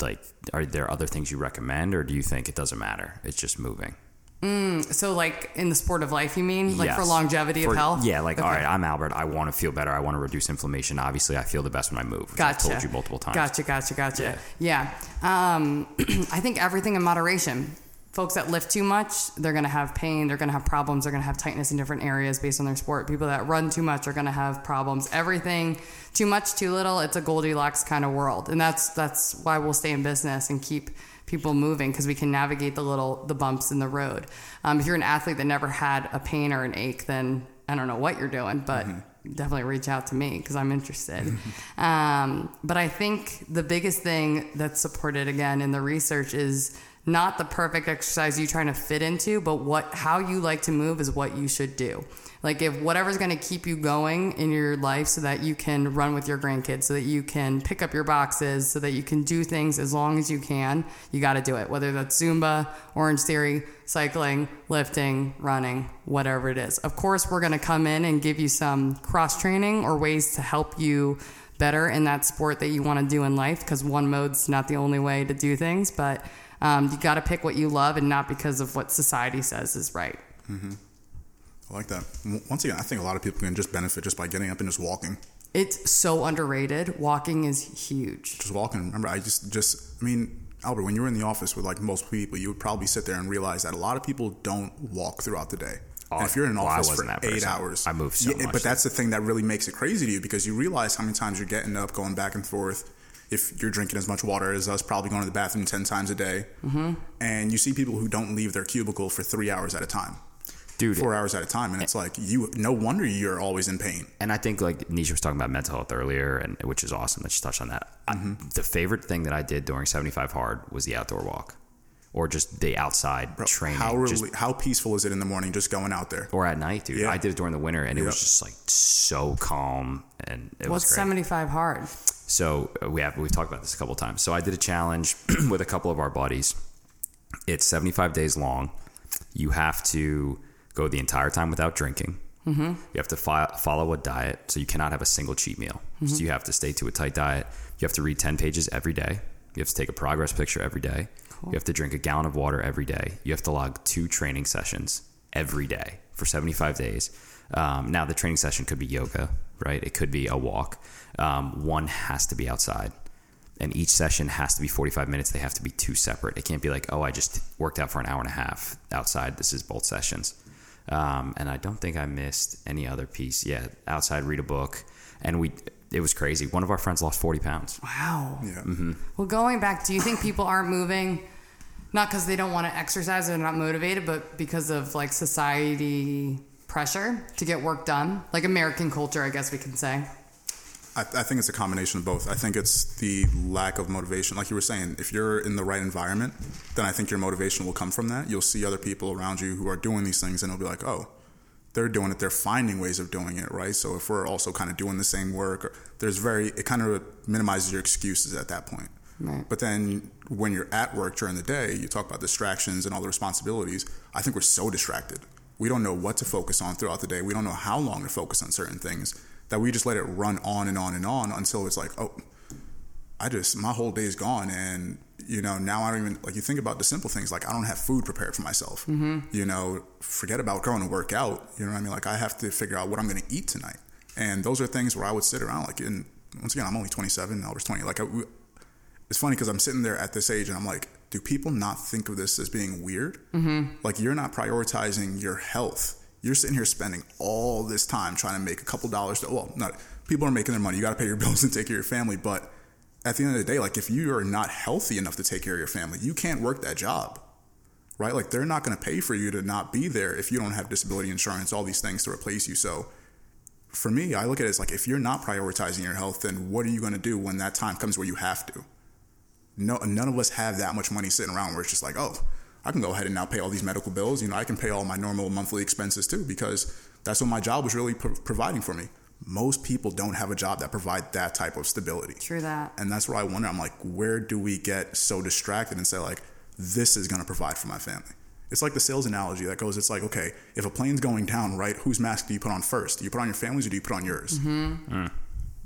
like are there other things you recommend or do you think it doesn't matter? It's just moving. So like in the sport of life, you mean like for longevity For- of health? Yeah, like all Okay. right, I'm Albert. I want to feel better. I want to reduce inflammation. Obviously, I feel the best when I move. Gotcha. I've told you multiple times. Gotcha, gotcha, gotcha. Yeah. Um, I think everything in moderation. Folks that lift too much, they're going to have pain. They're going to have problems. They're going to have tightness in different areas based on their sport. People that run too much are going to have problems. Everything too much, too little. It's a Goldilocks kind of world, and that's that's why we'll stay in business and keep people moving because we can navigate the little the bumps in the road. Um, if you're an athlete that never had a pain or an ache, then I don't know what you're doing, but definitely reach out to me because I'm interested. um, but I think the biggest thing that's supported again in the research is not the perfect exercise you're trying to fit into, but what how you like to move is what you should do. Like if whatever's going to keep you going in your life so that you can run with your grandkids, so that you can pick up your boxes, so that you can do things as long as you can, you got to do it. Whether that's Zumba, Orange Theory, cycling, lifting, running, whatever it is. Of course, we're going to come in and give you some cross training or ways to help you better in that sport that you want to do in life because one mode's not the only way to do things, but um, you got to pick what you love and not because of what society says is right. I like that. Once again, I think a lot of people can just benefit just by getting up and just walking. It's so underrated. Walking is huge. Just walking. Remember, I just, just, I mean, Albert, when you were in the office with like most people, you would probably sit there and realize that a lot of people don't walk throughout the day. Oh, and if you're in an well, office wasn't for eight person. hours, I move so Yeah, much. But that's the thing that really makes it crazy to you because you realize how many times you're getting up, going back and forth. If you're drinking as much water as us, probably going to the bathroom ten times a day, mm-hmm. and you see people who don't leave their cubicle for three hours at a time, Dude, four hours at a time, and it's like you. No wonder you're always in pain. And I think like Nisha was talking about mental health earlier, and which is awesome that she touched on that. I, the favorite thing that I did during 75 hard was the outdoor walk, or just the outside training, How just- rel- how peaceful is it in the morning just going out there? or at night, dude. Yeah. I did it during the winter, and it was just like so calm, and it What's was great. 75 hard? So uh, we have we've talked about this a couple times. So I did a challenge with a couple of our buddies. It's 75 days long. You have to go the entire time without drinking. Mm-hmm. You have to fi- follow a diet, so you cannot have a single cheat meal. So you have to stay to a tight diet. You have to read 10 pages every day. You have to take a progress picture every day. You have to drink a gallon of water every day. You have to log two training sessions every day for 75 days. Um, now, the training session could be yoga, right? It could be a walk. Um, one has to be outside. And each session has to be 45 minutes. They have to be two separate. It can't be like, oh, I just worked out for an hour and a half outside. This is both sessions. Um, and I don't think I missed any other piece. Yeah, outside, read a book. And we, it was crazy. One of our friends lost 40 pounds. Wow. Yeah. Well, going back, do you think people aren't moving not because they don't want to exercise or they're not motivated, but because of like society pressure to get work done? Like American culture, I guess we can say. I, I think it's a combination of both. I think it's the lack of motivation. Like you were saying, if you're in the right environment, then I think your motivation will come from that. You'll see other people around you who are doing these things, and it'll be like, oh, they're doing it. They're finding ways of doing it, right? So if we're also kind of doing the same work, or there's very it kind of minimizes your excuses at that point. Right. But then when you're at work during the day, you talk about distractions and all the responsibilities. I think we're so distracted. We don't know what to focus on throughout the day. We don't know how long to focus on certain things that we just let it run on and on and on until it's like, oh, I just my whole day is gone, and you know now I don't even like you think about the simple things like I don't have food prepared for myself. You know, forget about going to work out. You know what I mean? Like I have to figure out what I'm going to eat tonight, and those are things where I would sit around like. And once again, I'm only 27. I was 20. Like I, it's funny because I'm sitting there at this age and I'm like, do people not think of this as being weird? Mm-hmm. Like you're not prioritizing your health. You're sitting here spending all this time trying to make a couple dollars. To, well, not people are making their money. You got to pay your bills and take care of your family. But at the end of the day, like if you are not healthy enough to take care of your family, you can't work that job, right? Like they're not going to pay for you to not be there if you don't have disability insurance, all these things to replace you. So for me, I look at it as like if you're not prioritizing your health, then what are you going to do when that time comes where you have to? No, none of us have that much money sitting around where it's just like, oh, I can go ahead and now pay all these medical bills. You know, I can pay all my normal monthly expenses too because that's what my job was really pro- providing for me. Most people don't have a job that provide that type of stability. True that. And that's where I wonder, I'm like, where do we get so distracted and say, like, this is going to provide for my family? It's like the sales analogy that goes, it's like, okay, if a plane's going down, right, whose mask do you put on first? Do you put on your family's or do you put on yours? Mm-hmm. Mm.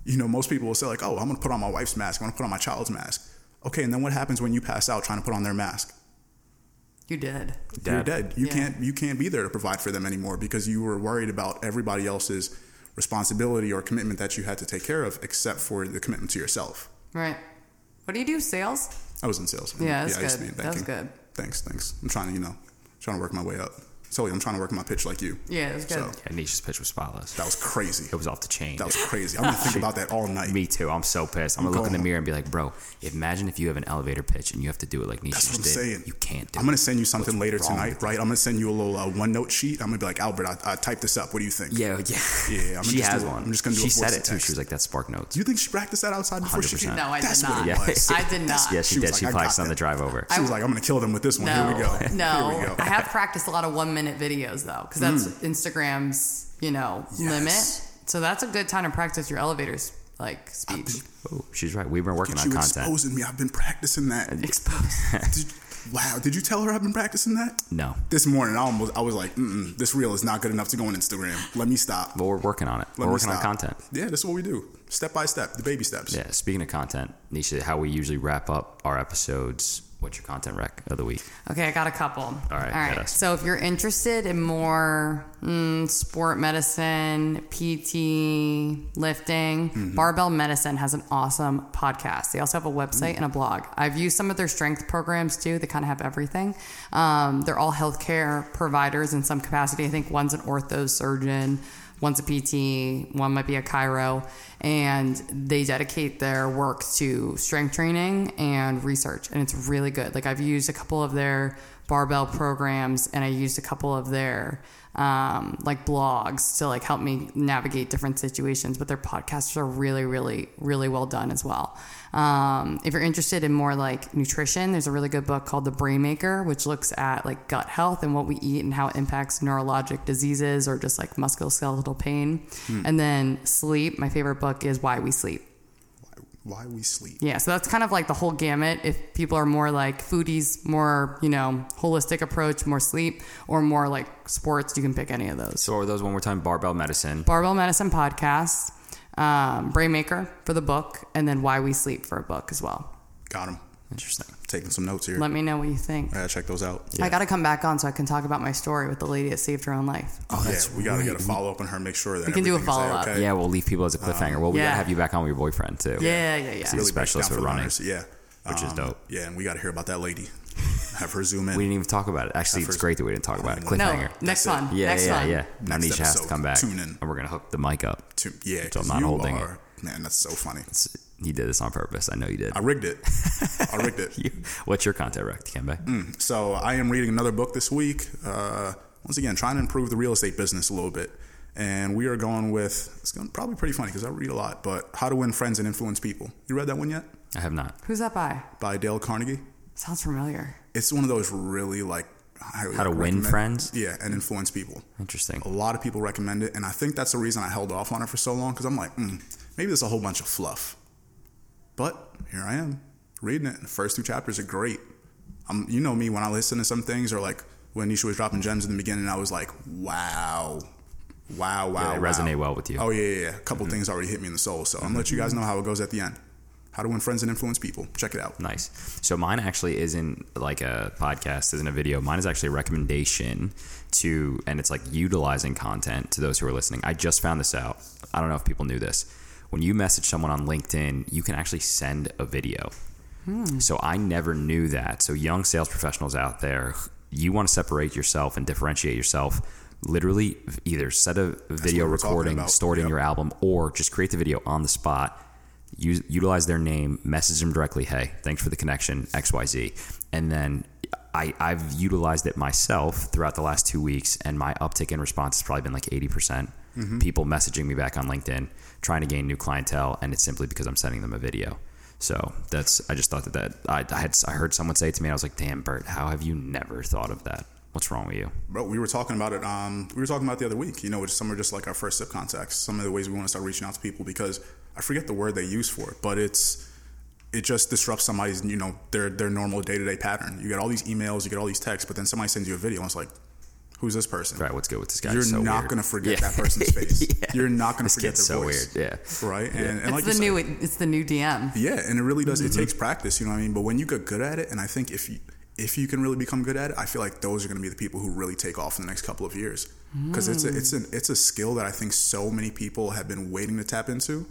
You know, most people will say, like, oh, I'm going to put on my wife's mask, I'm going to put on my child's mask. Okay, and then what happens when you pass out trying to put on their mask? You did. You're Dead. dead. You Yeah. can't you can't be there to provide for them anymore because you were worried about everybody else's responsibility or commitment that you had to take care of, except for the commitment to yourself. Right. What do you do? Sales? I was in sales. Yeah, that's I used to good. be in That was good. Thanks, thanks. I'm trying to, you know, trying to work my way up. So I'm trying to work my pitch like you. Yeah, it was good. So Yeah, Nisha's pitch was spotless. that was crazy. It was off the chain. That was crazy. I'm gonna think about that all night. Me too. I'm so pissed. I'm gonna look in the mirror and be like, bro, imagine if you have an elevator pitch and you have to do it like Nisha That's what just I'm did. saying. You can't do it. I'm gonna send you something What's later tonight, right? I'm gonna send you a little uh, OneNote sheet. I'm gonna be like, Albert, I, I typed this up. What do you think? Yeah, yeah. Yeah, I'm she just has do- one. I'm just gonna do She a said voice it too. text. She was like, that's Spark Notes. Do you think she practiced that outside before she 100%. came? No, I did That's not. What Yeah. was. I did not. yeah, she, She did. she I probably got sent the drive over. She was like, I'm gonna kill them with this one. No, Here we go. no. Here we go. I have practiced a lot of one minute videos though, because that's mm. Instagram's, you know, Yes. limit. So that's a good time to practice your elevators like speech. Oh, she's right. We've been working Get on you content. exposing me. I've been practicing that. Expose. Did- wow. Did you tell her I've been practicing that? No, This morning, I almost, I was like, Mm-mm, this reel is not good enough to go on Instagram. Let me stop. but we're working on it. Let we're me working on stop. content. Yeah, this is what we do. Step by step, the baby steps. Yeah. Speaking of content, Nisha, how we usually wrap up our episodes. What's your content rec of the week? Okay, I got a couple. All right. All right. So if you're interested in more mm, sport medicine, PT, lifting, Mm-hmm. Barbell Medicine has an awesome podcast. They also have a website and a blog. I've used some of their strength programs too. They kind of have everything. Um, they're all healthcare providers in some capacity. I think one's an ortho surgeon, one's a PT, one might be a chiro, and they dedicate their work to strength training and research, and it's really good. Like I've used a couple of their barbell programs, and I used a couple of their um, like blogs to like help me navigate different situations. But their podcasts are really, really, really well done as well. Um, if you're interested in more like nutrition, there's a really good book called The Brain Maker, which looks at like gut health and what we eat and how it impacts neurologic diseases or just like musculoskeletal pain. And then sleep. My favorite book is Why We Sleep. Why we sleep. Yeah, so that's kind of like the whole gamut. If people are more like foodies, more, you know, holistic approach, more sleep, or more like sports, you can pick any of those. So are those one more time? Barbell medicine. Barbell Medicine Podcast, um, Brainmaker for the book, and then Why We Sleep for a book as well. Got him. Interesting. Taking some notes here. Let me know what you think. I gotta check those out. I got to come back on so I can talk about my story with the lady that saved her own life. Oh, yeah, that's we gotta right. get a follow up on her. Make sure that We can do a follow-up. Okay. Yeah, we'll leave people as a cliffhanger. well, we yeah. gotta have you back on with your boyfriend too. Yeah, yeah, yeah. He's a Really break specialist for running. runners. Yeah, Which is dope. Yeah, and we gotta hear about that lady. Have her zoom in. We didn't even talk about it. Actually, it's great that we didn't talk about it. No, Cliffhanger. next one. Yeah, next yeah, one. yeah. Now Next Nisha has to come back, tune in. and we're gonna hook the mic up. To- yeah, So I'm 'cause not you holding are, Man, that's so funny. it. You did this on purpose. I know you did. I rigged it. I rigged it. You- What's your content rec, Dikembe? So I am reading another book this week. Uh, once again, trying to improve the real estate business a little bit. And we are going with it's going probably pretty funny because I read a lot, but How to Win Friends and Influence People. You read that one yet? I have not. Who's that by? By Dale Carnegie. Sounds familiar. It's one of those really like highly How to win friends? Yeah, and influence people. Interesting. A lot of people recommend it, and I think that's the reason I held off on it for so long because I'm like, mm, maybe there's a whole bunch of fluff. But here I am reading it. and The first two chapters are great. Um, you know me when I listen to some things, or like when Nisha was dropping gems in the beginning, I was like, wow, wow, wow. Yeah, they wow. resonate well with you. Oh yeah, yeah, yeah. A couple things already hit me in the soul. So I'm gonna let you guys know how it goes at the end. How to win friends and influence people. Check it out. Nice. So mine actually isn't like a podcast, isn't a video. Mine is actually a recommendation to, and it's like utilizing content to those who are listening. I just found this out. I don't know if people knew this. When you message someone on LinkedIn, you can actually send a video. Hmm. So I never knew that. So young sales professionals out there, you want to separate yourself and differentiate yourself. Literally, either set a video what we're talking recording, stored store it in your album, or just create the video on the spot use, utilize their name, message them directly, hey, thanks for the connection, XYZ. And then I, I've utilized it myself throughout the last two weeks, and my uptick in response has probably been like 80%. percent People messaging me back on LinkedIn, trying to gain new clientele, and it's simply because I'm sending them a video. So that's, I just thought that, that I, I had, I heard someone say it to me, and I was like, damn, Bert, how have you never thought of that? What's wrong with you? Bro, we were talking about it. Um, we were talking about the other week. You know, which some are just like our first step contacts. Some of the ways we want to start reaching out to people because I forget the word they use for it, but it's it just disrupts somebody's you know their their normal day to day pattern. You get all these emails, you get all these texts, but then somebody sends you a video and it's like, who's this person? Right, what's good with this guy? You're so not weird. going to forget Yeah. that person's face. Yeah. You're not going to This forget their so voice. weird. Yeah. Right. And, and It's like the you new. said, It's the new DM. yeah, and it really does. Mm-hmm. It takes practice, you know what I mean. But when you get good at it, and I think if you if you can really become good at it, I feel like those are going to be the people who really take off in the next couple of years. Because it's a, it's an it's a skill that I think so many people have been waiting to tap into,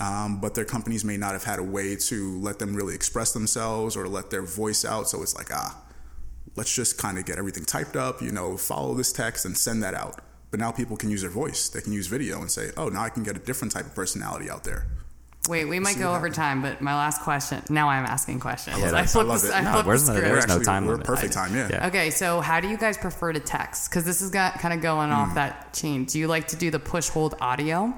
um, but their companies may not have had a way to let them really express themselves or let their voice out. So it's like ah, let's just kind of get everything typed up, you know, follow this text and send that out. But now people can use their voice. They can use video and say, oh, now I can get a different type of personality out there. Wait, we might go over happens. time, but my last question. Now I'm asking questions. love I flipped I love it. I No, flipped the the- there's We're no time we're limit. perfect time, yeah. Yeah. Okay, so how do you guys prefer to text? Because this is got, kind of going Hmm. off that chain. Do you like to do the push hold audio?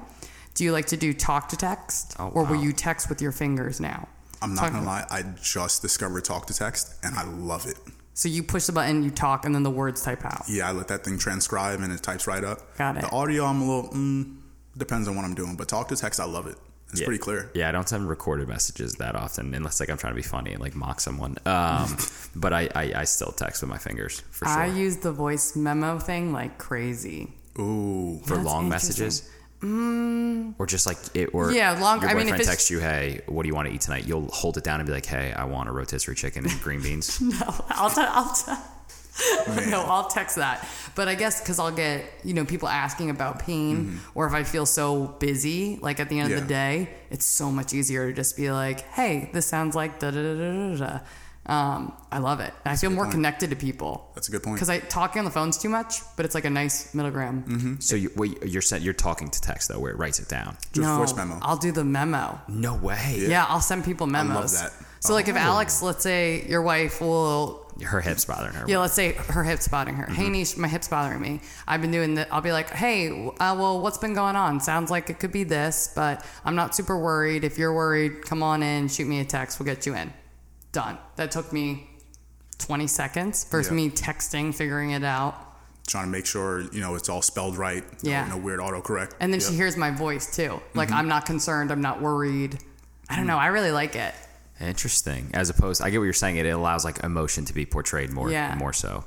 Do you like to do talk to text? Oh, or will you text with your fingers now? I'm not Talk- gonna lie, I just discovered talk to text and I love it. So you push the button, you talk, and then the words type out. Yeah, I let that thing transcribe and it types right up. Got it. The audio, I'm a little, mm, depends on what I'm doing, but talk to text, I love it. It's Yeah. pretty clear. Yeah, I don't send recorded messages that often, unless like I'm trying to be funny and like mock someone. Um, but I, I, I still text with my fingers for sure. I use the voice memo thing like crazy. Ooh. for That's long interesting. Messages. or just like it, or Yeah, long- Your I mean, if boyfriend texts you, "Hey, what do you want to eat tonight?" You'll hold it down and be like, "Hey, I want a rotisserie chicken and green beans." No, I'll t- I'll t- no, I'll text that. But I guess because I'll get you know people asking about pain, mm-hmm. or if I feel so busy, like at the end of the day, it's so much easier to just be like, "Hey, this sounds like da da da da da." Da." Um, I love it. I feel more point. connected to people. That's a good point. Because I talking on the phone's too much, but it's like a nice middle ground. so you, wait, you're sent, you're talking to text though, where it writes it down. Just no, voice memo. I'll do the memo. No way. Yeah, I'll send people memos. I love that. So like if Oh. Alex, let's say your wife will Her hips bothering her. Yeah, let's say her hip's bothering her. Hey, Nish, my hip's bothering me. I've been doing that. I'll be like, hey, uh, well, what's been going on? Sounds like it could be this, but I'm not super worried. If you're worried, come on in, shoot me a text. We'll get you in. Done. That took me 20 seconds versus Yeah. me texting, figuring it out. Trying to make sure, you know, it's all spelled right. Yeah. No, weird autocorrect. And then Yep. she hears my voice too. Like, mm-hmm. I'm not concerned. I'm not worried. I don't mm. know. I really like it. Interesting. As opposed, I get what you're saying. It allows like emotion to be portrayed more, Yeah. more so.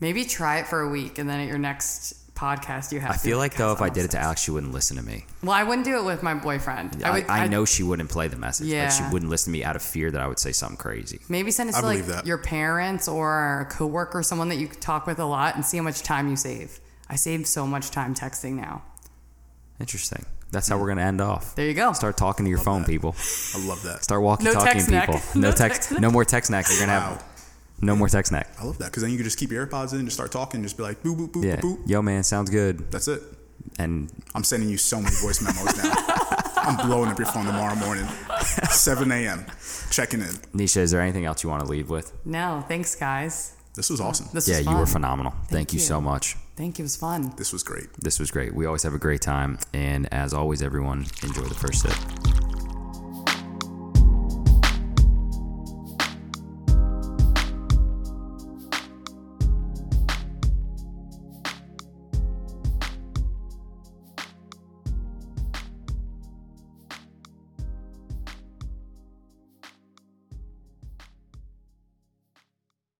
Maybe try it for a week, and then at your next podcast, you have I feel like though, if I did it to Alex, she wouldn't listen to me. Well, I wouldn't do it with my boyfriend. I, would, I, know she wouldn't play the message. Like she wouldn't listen to me out of fear that I would say something crazy. Maybe send it I to like that. your parents or a coworker, someone that you talk with a lot, and see how much time you save. I save so much time texting now. Interesting. That's how we're gonna end off. There you go. Start talking to your phone, that. people. I love that. Start walking, No talking text people. neck. No, No text. text. No more text neck. You're gonna Wow. have no more text neck. I love that because then you can just keep your AirPods in, just start talking, just be like, boop, boop, boop, Yeah. boop, boop. Yo, man, sounds good. That's it. And I'm sending you so many voice memos now. I'm blowing up your phone tomorrow morning, 7 a.m. Checking in. Nisha, is there anything else you want to leave with? No, thanks, guys. This was awesome. This yeah, was you were fun. phenomenal. Thank, you you. so much. Thank you. It was fun. This was great. This was great. We always have a great time. And as always, everyone, enjoy the first sip.